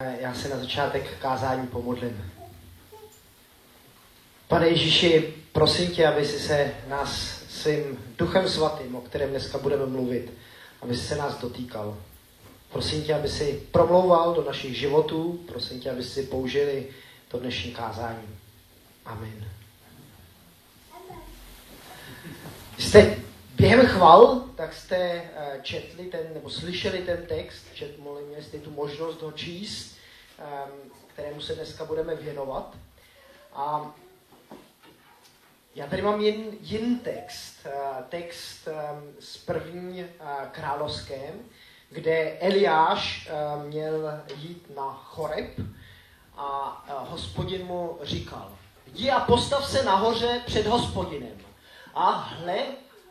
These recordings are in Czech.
Já se na začátek kázání pomodlím. Pane Ježíši, prosím tě, aby si se nás svým duchem svatým, o kterém dneska budeme mluvit, aby si se nás dotýkal. Prosím tě, aby si promlouval do našich životů, prosím tě, aby si použili to dnešní kázání. Amen. Jste během chval, tak jste eh, četli ten, nebo slyšeli ten text, čet, měli jste tu možnost ho číst, ehm, kterému se dneska budeme věnovat. A já tady mám jen, jen text, eh, text ehm, z první eh, královském, kde Eliáš měl jít na choreb a hospodin mu říkal, jdi a postav se nahoře před hospodinem. A hle,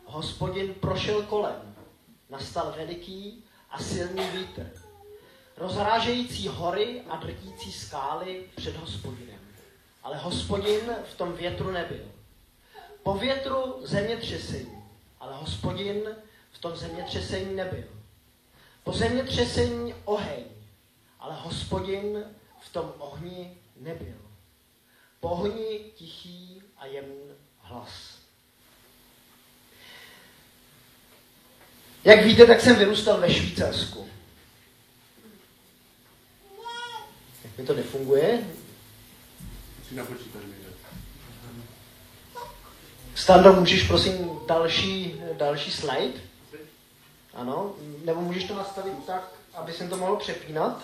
hospodin prošel kolem. Nastal veliký a silný vítr, rozrážející hory a drtící skály před hospodinem. Ale hospodin v tom větru nebyl. Po větru zemětřesení, ale hospodin v tom zemětřesení nebyl. Po zemětřesení oheň, ale hospodin v tom ohni nebyl. Po ohni tichý a jemný hlas. Jak víte, tak jsem vyrůstal ve Švýcarsku. Jak mi to nefunguje? Stando, můžeš prosím další, další slide? Ano, nebo můžeš to nastavit tak, aby jsem to mohl přepínat?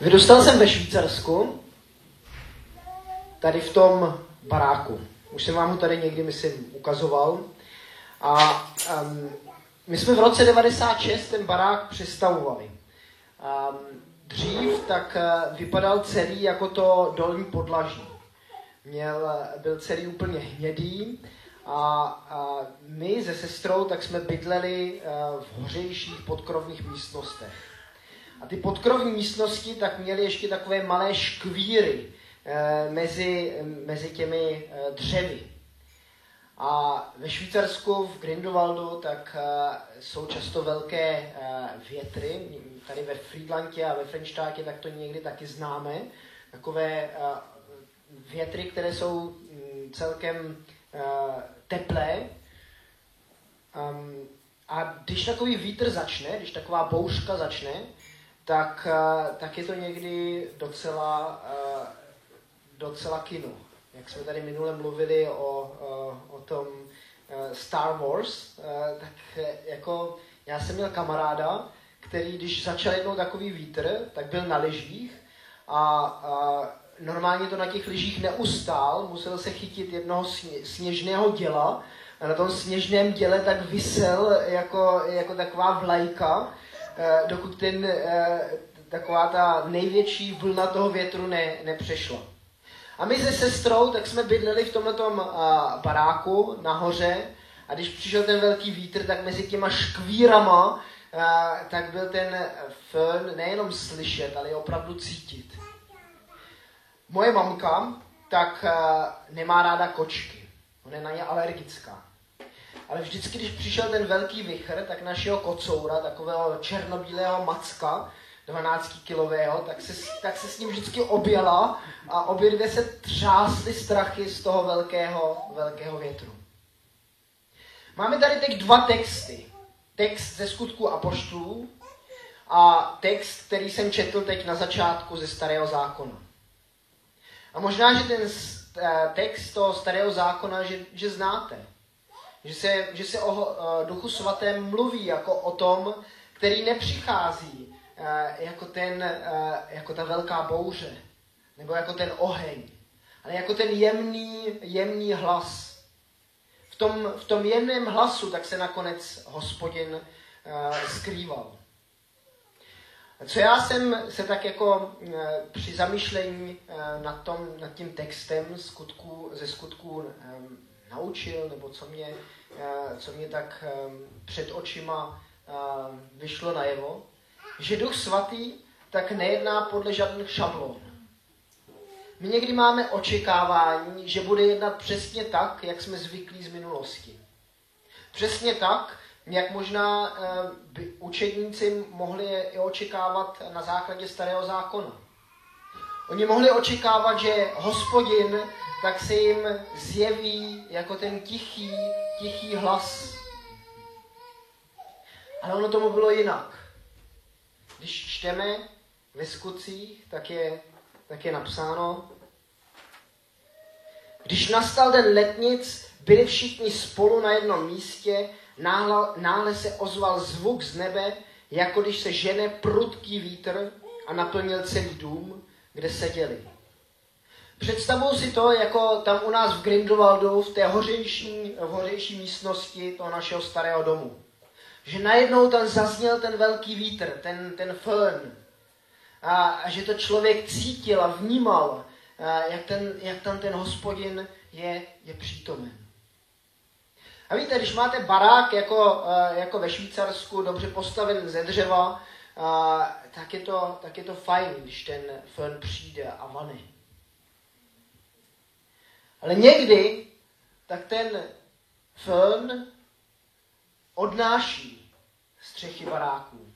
Vyrůstal jsem ve Švýcarsku tady v tom baráku. Už jsem vám ho tady někdy, myslím, ukazoval. A um, my jsme v roce 96 ten barák přestavovali. Um, dřív tak uh, vypadal celý jako to dolní podlaží. Měl, byl celý úplně hnědý a, a my se sestrou tak jsme bydleli uh, v hořejších podkrovních místnostech. A ty podkrovní místnosti tak měly ještě takové malé škvíry, mezi, mezi těmi eh, dřevy. A ve Švýcarsku, v Grindelwaldu, tak eh, jsou často velké větry. Tady ve Friedlandě a ve Frenštátě tak to někdy taky známe. Takové větry, které jsou mm, celkem teplé. A když takový vítr začne, když taková bouřka začne, tak, tak je to někdy docela docela kino. Jak jsme tady minule mluvili o, o, o tom eh, Star Wars, eh, tak eh, jako já jsem měl kamaráda, který když začal jednou takový vítr, tak byl na lyžích a, a normálně to na těch lyžích neustál, musel se chytit jednoho sněžného děla a na tom sněžném děle tak vysel jako, jako taková vlajka, dokud ten, taková ta největší vlna toho větru ne, nepřešla. A my se sestrou, tak jsme bydleli v tomto uh, baráku nahoře a když přišel ten velký vítr, tak mezi těma škvírama, uh, tak byl ten fön nejenom slyšet, ale i opravdu cítit. Moje mamka tak uh, nemá ráda kočky. Ona je na ně alergická. Ale vždycky, když přišel ten velký vichr, tak našeho kocoura, takového černobílého macka, 12-kilového, tak se, tak se s ním vždycky objela a obě dvě se třásly strachy z toho velkého, velkého větru. Máme tady teď dva texty. Text ze skutku apoštolů a text, který jsem četl teď na začátku ze Starého zákona. A možná, že ten eh, text toho Starého zákona, že, že znáte. Že se, že se o eh, Duchu Svatém mluví jako o tom, který nepřichází jako, ten, eh, jako ta velká bouře, nebo jako ten oheň, ale jako ten jemný, jemný hlas. V tom, v tom jemném hlasu tak se nakonec hospodin uh, skrýval. Co já jsem se tak jako při zamýšlení nad, tom, nad tím textem skutku, ze skutku um, naučil, nebo co mě, co mě tak před očima vyšlo najevo, že Duch Svatý tak nejedná podle žádných šablon. My někdy máme očekávání, že bude jednat přesně tak, jak jsme zvyklí z minulosti. Přesně tak, jak možná eh, by učedníci mohli i očekávat na základě starého zákona. Oni mohli očekávat, že hospodin tak se jim zjeví jako ten tichý, tichý hlas. Ale ono tomu bylo jinak. Když čteme ve skutcích, tak je, tak je napsáno, když nastal den letnic, byli všichni spolu na jednom místě, náhle, náhle se ozval zvuk z nebe, jako když se žene prudký vítr a naplnil celý dům, kde seděli. Představuju si to, jako tam u nás v Grindelwaldu, v té hořejší, v hořejší místnosti toho našeho starého domu. Že najednou tam zazněl ten velký vítr, ten, ten fön. A, a že to člověk cítil a vnímal, a jak, ten, jak tam ten hospodin je, je přítomen. A víte, když máte barák jako, jako ve Švýcarsku, dobře postaven ze dřeva, tak je to, tak je to fajn, když ten fön přijde a vany. Ale někdy tak ten fön odnáší střechy baráků.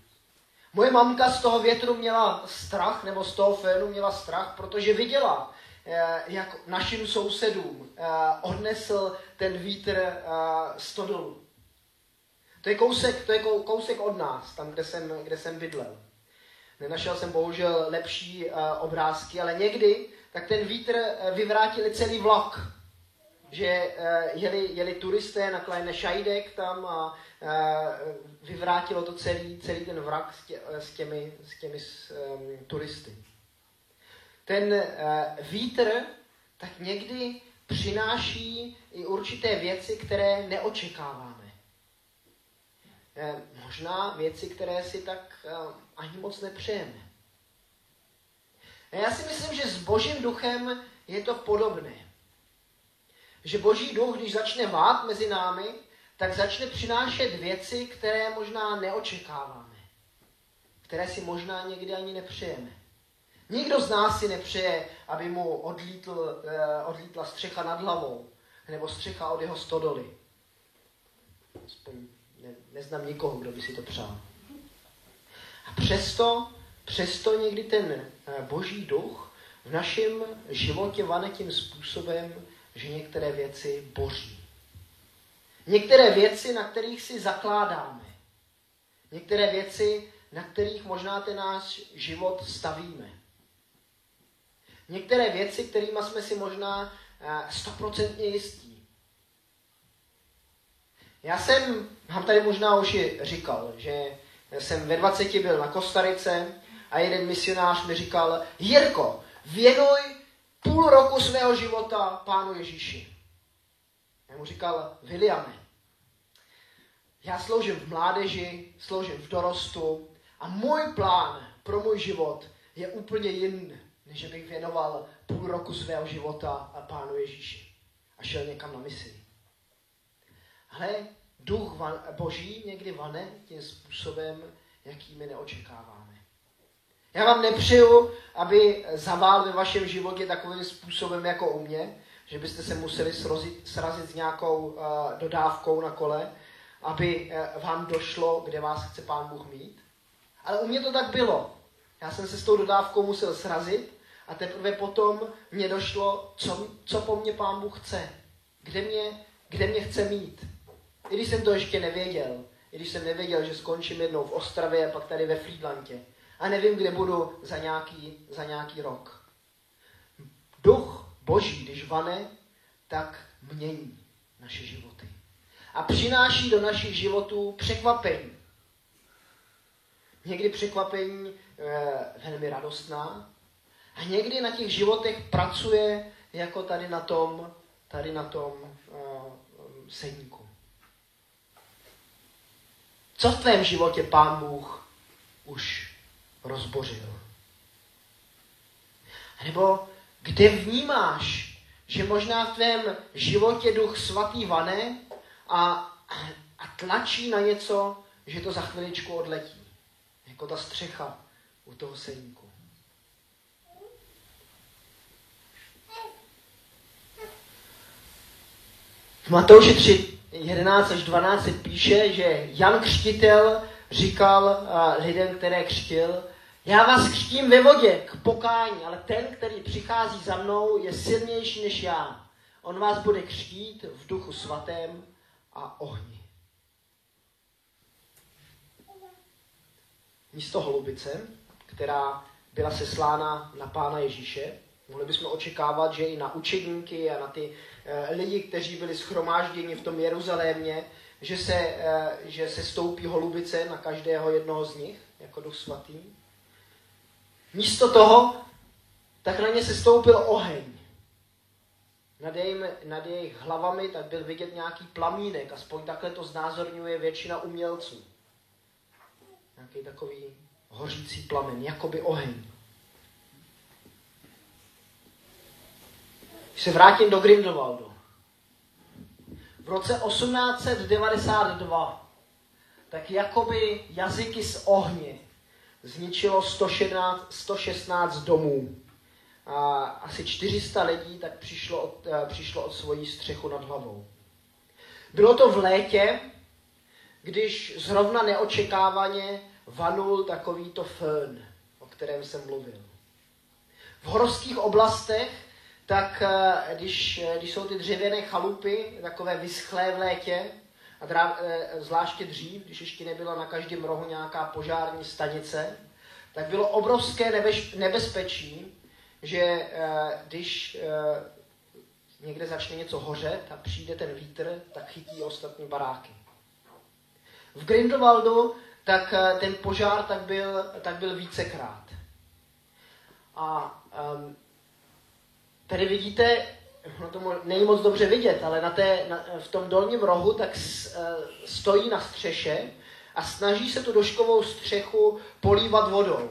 Moje mamka z toho větru měla strach, nebo z toho fénu měla strach, protože viděla, eh, jak našim sousedům eh, odnesl ten vítr eh, stodolu. To je kousek, to je kousek od nás, tam, kde jsem, kde jsem bydlel. Nenašel jsem bohužel lepší obrázky, ale někdy tak ten vítr vyvrátil celý vlak že uh, jeli, jeli turisté na Kleine Scheidek tam a uh, vyvrátilo to celý, celý ten vrak s, tě, s těmi, s těmi um, turisty. Ten uh, vítr tak někdy přináší i určité věci, které neočekáváme. Uh, možná věci, které si tak uh, ani moc nepřejeme. A já si myslím, že s Božím duchem je to podobné že boží duch, když začne vát mezi námi, tak začne přinášet věci, které možná neočekáváme. Které si možná někdy ani nepřejeme. Nikdo z nás si nepřeje, aby mu odlítl, eh, odlítla střecha nad hlavou, nebo střecha od jeho stodoly. Aspoň ne, neznám nikoho, kdo by si to přál. A přesto, přesto někdy ten eh, boží duch v našem životě vane tím způsobem, že některé věci boří. Některé věci, na kterých si zakládáme. Některé věci, na kterých možná ten náš život stavíme. Některé věci, kterými jsme si možná eh, stoprocentně jistí. Já jsem, vám tady možná už i říkal, že jsem ve 20 byl na Kostarice a jeden misionář mi říkal, Jirko, věnuj půl roku svého života Pánu Ježíši. Já mu říkal, Williame, já sloužím v mládeži, sloužím v dorostu a můj plán pro můj život je úplně jiný, než bych věnoval půl roku svého života a Pánu Ježíši a šel někam na misi. Ale duch van, boží někdy vane tím způsobem, jaký my neočekáváme. Já vám nepřeju, aby zavál ve vašem životě takovým způsobem jako u mě, že byste se museli srozit, srazit s nějakou uh, dodávkou na kole, aby uh, vám došlo, kde vás chce Pán Bůh mít. Ale u mě to tak bylo. Já jsem se s tou dodávkou musel srazit a teprve potom mě došlo, co, co po mně Pán Bůh chce. Kde mě, kde mě chce mít. I když jsem to ještě nevěděl. I když jsem nevěděl, že skončím jednou v Ostravě a pak tady ve Friedlandě a nevím, kde budu za nějaký, za nějaký rok. Duch Boží, když vane, tak mění naše životy. A přináší do našich životů překvapení. Někdy překvapení e, velmi radostná a někdy na těch životech pracuje jako tady na tom, tady na tom e, sedníku. Co v tvém životě Pán Bůh už rozbořil. Nebo kde vnímáš, že možná v tvém životě duch svatý vane a, a tlačí na něco, že to za chviličku odletí. Jako ta střecha u toho seníku. V Matouši 3, 11 až 12 se píše, že Jan Křtitel říkal lidem, které křtil, já vás křtím ve vodě k pokání, ale ten, který přichází za mnou, je silnější než já. On vás bude křtít v duchu svatém a ohni. Místo holubice, která byla seslána na Pána Ježíše, mohli bychom očekávat, že i na učedníky a na ty uh, lidi, kteří byli schromážděni v tom Jeruzalémě, že se, uh, že se stoupí holubice na každého jednoho z nich, jako duch svatý. Místo toho, tak na ně se stoupil oheň. Nad, jejím, nad jejich hlavami tak byl vidět nějaký plamínek, aspoň takhle to znázorňuje většina umělců. Nějaký takový hořící plamen, jakoby oheň. Když se vrátím do Grindelwaldu. V roce 1892 tak jakoby jazyky z ohně zničilo 116, 116 domů. A asi 400 lidí tak přišlo od, eh, přišlo od svojí střechu nad hlavou. Bylo to v létě, když zrovna neočekávaně vanul takovýto fön, o kterém jsem mluvil. V horských oblastech, tak eh, když, eh, když jsou ty dřevěné chalupy, takové vyschlé v létě, a drá, eh, zvláště dřív, když ještě nebyla na každém rohu nějaká požární stanice, tak bylo obrovské nebez, nebezpečí, že eh, když eh, někde začne něco hořet a přijde ten vítr, tak chytí ostatní baráky. V Grindelwaldu tak ten požár tak byl, tak byl vícekrát. A um, tady vidíte, no to není moc dobře vidět, ale na té, na, v tom dolním rohu tak s, uh, stojí na střeše a snaží se tu doškovou střechu polívat vodou.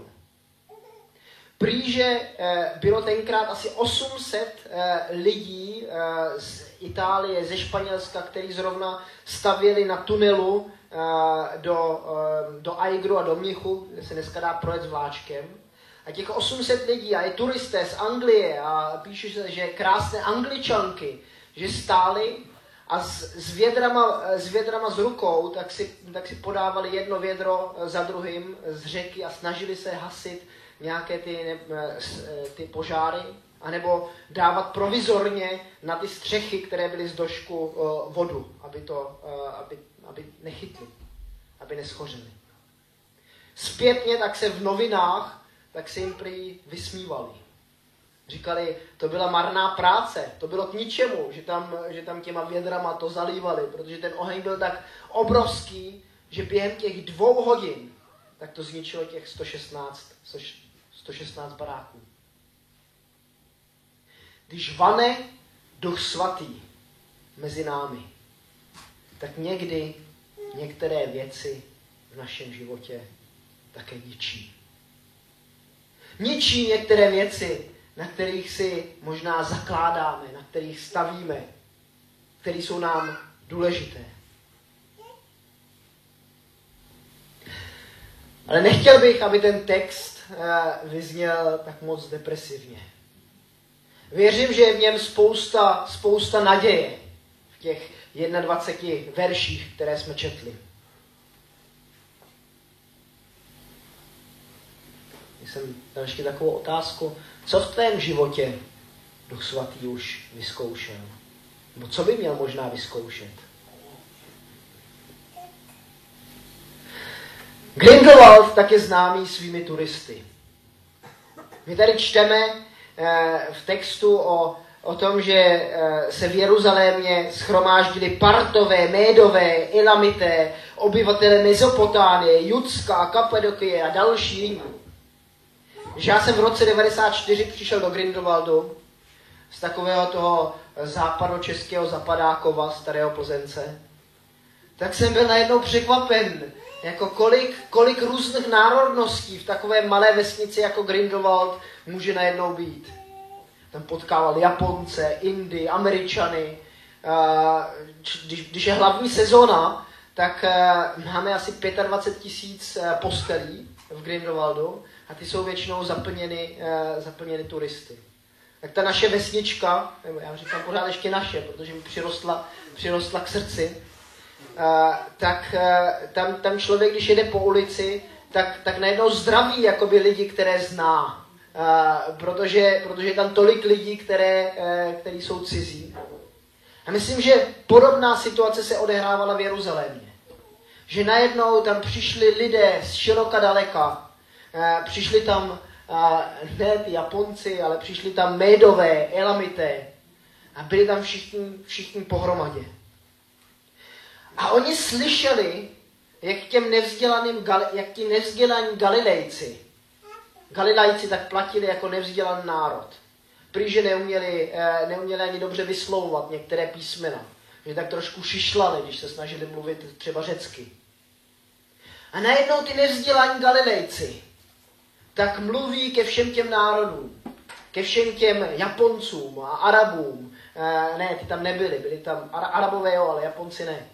Prý, že uh, bylo tenkrát asi 800 uh, lidí z Itálie, ze Španělska, kteří zrovna stavěli na tunelu do, do Aigru a do Mnichu, kde se dneska dá projet s vláčkem. A těch 800 lidí, a je turisté z Anglie, a píše se, že krásné angličanky, že stály a s, s, vědrama, s vědrama z rukou, tak si, tak si podávali jedno vědro za druhým z řeky a snažili se hasit nějaké ty, ne, eh, ty požáry, anebo dávat provizorně na ty střechy, které byly z došku eh, vodu, aby, to, eh, aby, aby nechytly, aby neschořily. Zpětně tak se v novinách tak se jim prý vysmívali. Říkali, to byla marná práce, to bylo k ničemu, že tam, že tam těma vědrama to zalívali, protože ten oheň byl tak obrovský, že během těch dvou hodin tak to zničilo těch 116, 116 baráků. Když vane duch svatý mezi námi, tak někdy některé věci v našem životě také ničí ničí některé věci, na kterých si možná zakládáme, na kterých stavíme, které jsou nám důležité. Ale nechtěl bych, aby ten text eh, vyzněl tak moc depresivně. Věřím, že je v něm spousta, spousta naděje v těch 21 verších, které jsme četli. Jsem dal ještě takovou otázku, co v tvém životě Duch Svatý už vyzkoušel? Nebo co by měl možná vyzkoušet? Grindelwald tak je známý svými turisty. My tady čteme eh, v textu o, o tom, že eh, se v Jeruzalémě schromáždili partové, médové, elamité, obyvatele Mezopotánie, Judska, Kapadokie a další že já jsem v roce 94 přišel do Grindelwaldu z takového toho západočeského zapadákova, starého Plzence, tak jsem byl najednou překvapen, jako kolik, kolik různých národností v takové malé vesnici jako Grindelwald může najednou být. Tam potkával Japonce, Indy, Američany. Když, když je hlavní sezóna, tak máme asi 25 tisíc postelí v Grindelwaldu a ty jsou většinou zaplněny, uh, zaplněny turisty. tak ta naše vesnička, nebo já říkám pořád ještě naše, protože mi přirostla, přirostla k srdci, uh, tak uh, tam, tam člověk, když jede po ulici, tak, tak najednou zdraví jakoby lidi, které zná. Protože, protože je tam tolik lidí, které, který jsou cizí. A myslím, že podobná situace se odehrávala v Jeruzalémě. Že najednou tam přišli lidé z široka daleka. Uh, přišli tam uh, ne ty Japonci, ale přišli tam Médové, Elamité. A byli tam všichni, všichni pohromadě. A oni slyšeli, jak těm nevzdělaným, jak ti nevzdělaní Galilejci, Galilejci tak platili jako nevzdělaný národ. Prý, neuměli, eh, neuměli ani dobře vyslovovat některé písmena. Že tak trošku šišlali, když se snažili mluvit třeba řecky. A najednou ty nevzdělaní Galilejci tak mluví ke všem těm národům, ke všem těm Japoncům a Arabům. Eh, ne, ty tam nebyli, byli tam Arabové, jo, ale Japonci ne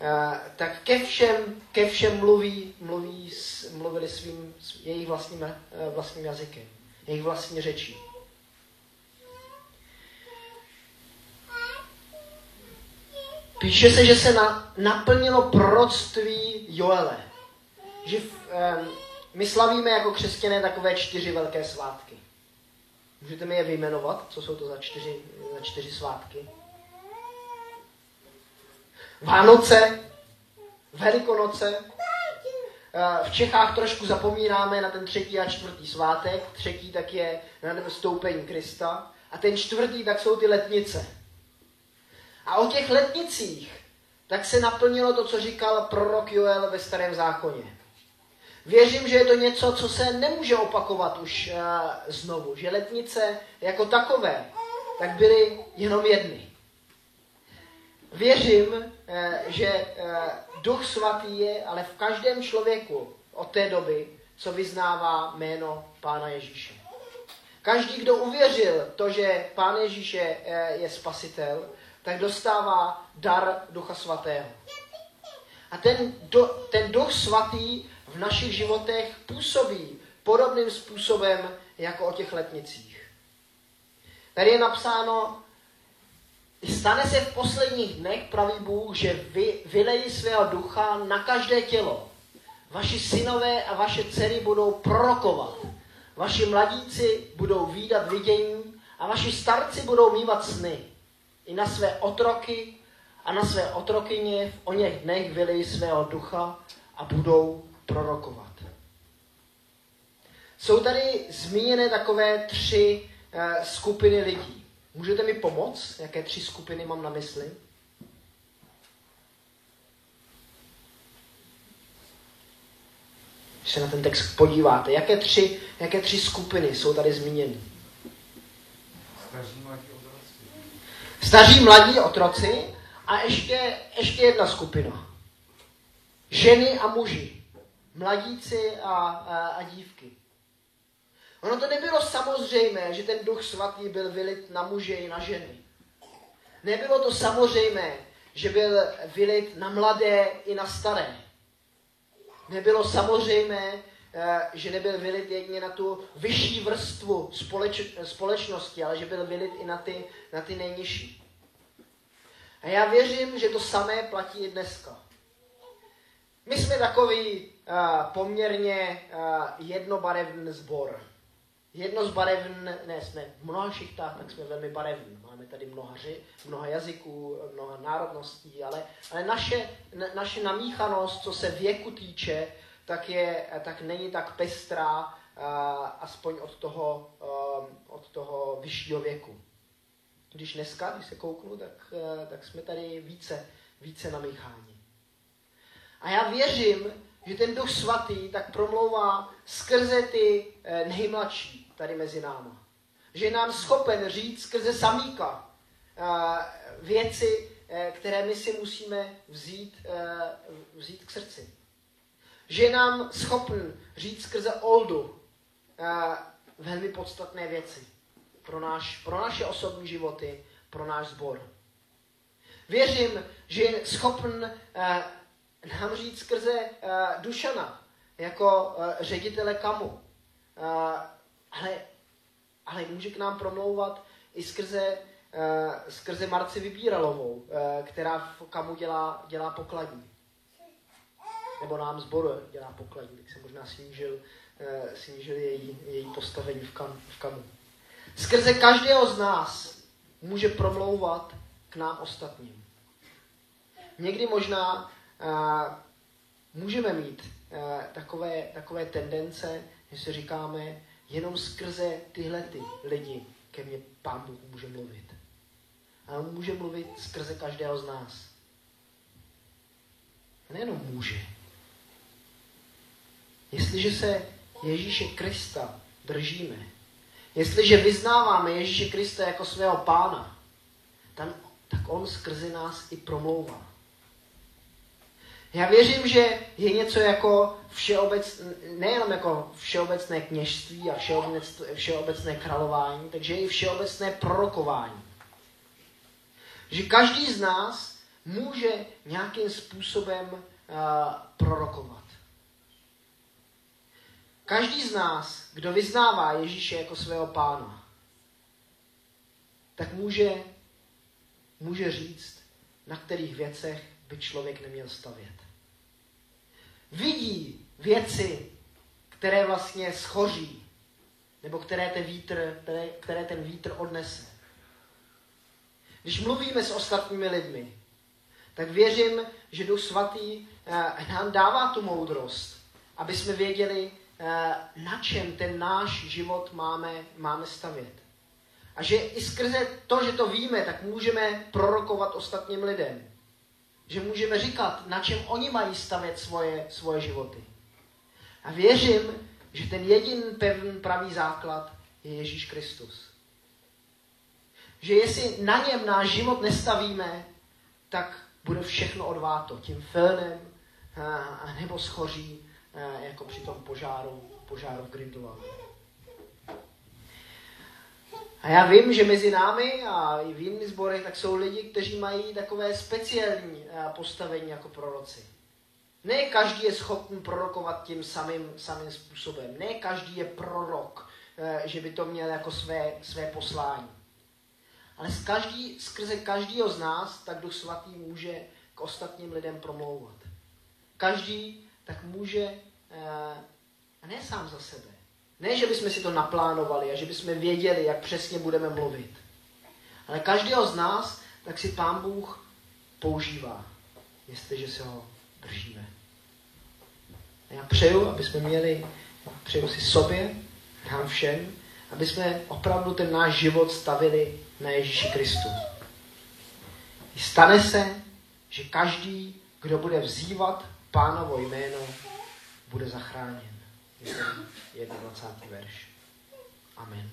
Eh, tak ke všem, ke všem mluví, mluví, mluvili svým, jejich vlastním, eh, vlastním jazykem, jejich vlastní řečí. Píše se, že se na, naplnilo proroctví Joele. Že um, my slavíme jako křesťané takové čtyři velké svátky. Můžete mi je vyjmenovat? Co jsou to za čtyři, za čtyři svátky? Vánoce, Velikonoce. Eh, v Čechách trošku zapomínáme na ten třetí a čtvrtý svátek. Třetí tak je na stoupení Krista. A ten čtvrtý tak jsou ty letnice. A o těch letnicích tak se naplnilo to, co říkal prorok Joel ve starém zákoně. Věřím, že je to něco, co se nemůže opakovat už uh, znovu. Že letnice jako takové, tak byly jenom jedny. Věřím, Eh, že eh, Duch Svatý je ale v každém člověku od té doby, co vyznává jméno Pána Ježíše. Každý, kdo uvěřil to, že Pán Ježíše eh, je spasitel, tak dostává dar Ducha Svatého. A ten, do, ten Duch Svatý v našich životech působí podobným způsobem jako o těch letnicích. Tady je napsáno, Stane se v posledních dnech, pravý Bůh, že vy, vylejí svého ducha na každé tělo. Vaši synové a vaše dcery budou prorokovat. Vaši mladíci budou výdat vidění a vaši starci budou mývat sny. I na své otroky a na své otrokyně v o něch dnech vylejí svého ducha a budou prorokovat. Jsou tady zmíněné takové tři uh, skupiny lidí. Můžete mi pomoct, jaké tři skupiny mám na mysli? Když se na ten text podíváte, jaké tři, jaké tři skupiny jsou tady zmíněny? Staří mladí otroci. Staří mladí otroci a ještě, ještě jedna skupina. Ženy a muži. Mladíci a, a, a dívky. Ono to nebylo samozřejmé, že ten duch svatý byl vylit na muže i na ženy. Nebylo to samozřejmé, že byl vylit na mladé i na staré. Nebylo samozřejmé, eh, že nebyl vylit jedině na tu vyšší vrstvu společ, společnosti, ale že byl vylit i na ty, na ty nejnižší. A já věřím, že to samé platí i dneska. My jsme takový poměrně jednobarevný sbor jedno z barevn, ne, jsme v mnoha šichtách, tak jsme velmi barevní. Máme tady mnoha, ři, mnoha jazyků, mnoha národností, ale, ale naše, na, naše namíchanost, co se věku týče, tak, je, tak není tak pestrá, aspoň od toho, od toho vyššího věku. Když dneska, když se kouknu, tak, tak jsme tady více, více namícháni. A já věřím, že ten Duch Svatý tak promlouvá skrze ty eh, nejmladší tady mezi náma. Že je nám schopen říct skrze samíka eh, věci, eh, které my si musíme vzít, vzít k srdci. Že je nám schopen říct skrze Oldu velmi podstatné věci pro, náš, pro naše osobní životy, pro náš sbor. Věřím, že je schopen nám říct skrze uh, Dušana, jako uh, ředitele kamu. Uh, ale, ale může k nám promlouvat i skrze, uh, skrze Marci Vybíralovou, uh, která v Kamu dělá, dělá pokladní. Nebo nám zboru dělá pokladní, tak se možná snížil, uh, snížil její, její postavení v, kam, v Kamu. Skrze každého z nás může promlouvat k nám ostatním. Někdy možná uh, můžeme mít uh, takové, takové tendence, že si říkáme, jenom skrze tyhle ty lidi ke mně Pán Bůh může mluvit. A on může mluvit skrze každého z nás. A nejenom může. Jestliže se Ježíše Krista držíme, jestliže vyznáváme Ježíše Krista jako svého pána, tam, tak on skrze nás i promlouvá. Já věřím, že je něco jako všeobecné, nejenom jako všeobecné kněžství a všeobecné, všeobecné králování, takže i všeobecné prorokování. Že každý z nás může nějakým způsobem uh, prorokovat. Každý z nás, kdo vyznává Ježíše jako svého pána, tak může, může říct, na kterých věcech by člověk neměl stavět. Vidí věci, které vlastně schoří, nebo které ten vítr, které, které ten vítr odnese. Když mluvíme s ostatními lidmi, tak věřím, že Duch Svatý eh, nám dává tu moudrost, aby jsme věděli, eh, na čem ten náš život máme, máme stavět. A že i skrze to, že to víme, tak můžeme prorokovat ostatním lidem že můžeme říkat, na čem oni mají stavět svoje, svoje životy. A věřím, že ten jediný pevný pravý základ je Ježíš Kristus. Že jestli na něm náš život nestavíme, tak bude všechno odváto tím filnem, nebo schoří, jako při tom požáru, požáru v Grindelwaldu. A já vím, že mezi námi a i v jiných zborech tak jsou lidi, kteří mají takové speciální eh, postavení jako proroci. Ne každý je schopný prorokovat tím samým, samým způsobem. Ne každý je prorok, eh, že by to měl jako své, své poslání. Ale z každý, skrze každého z nás tak Duch Svatý může k ostatním lidem promlouvat. Každý tak může, eh, a ne sám za sebe, ne, že bychom si to naplánovali a že bychom věděli, jak přesně budeme mluvit. Ale každého z nás tak si Pán Bůh používá, jestliže se ho držíme. A já přeju, aby jsme měli, přeju si sobě, nám všem, aby jsme opravdu ten náš život stavili na Ježíši Kristu. Stane se, že každý, kdo bude vzývat pánovo jméno, bude zachráněn je ten 21. verš. Amen.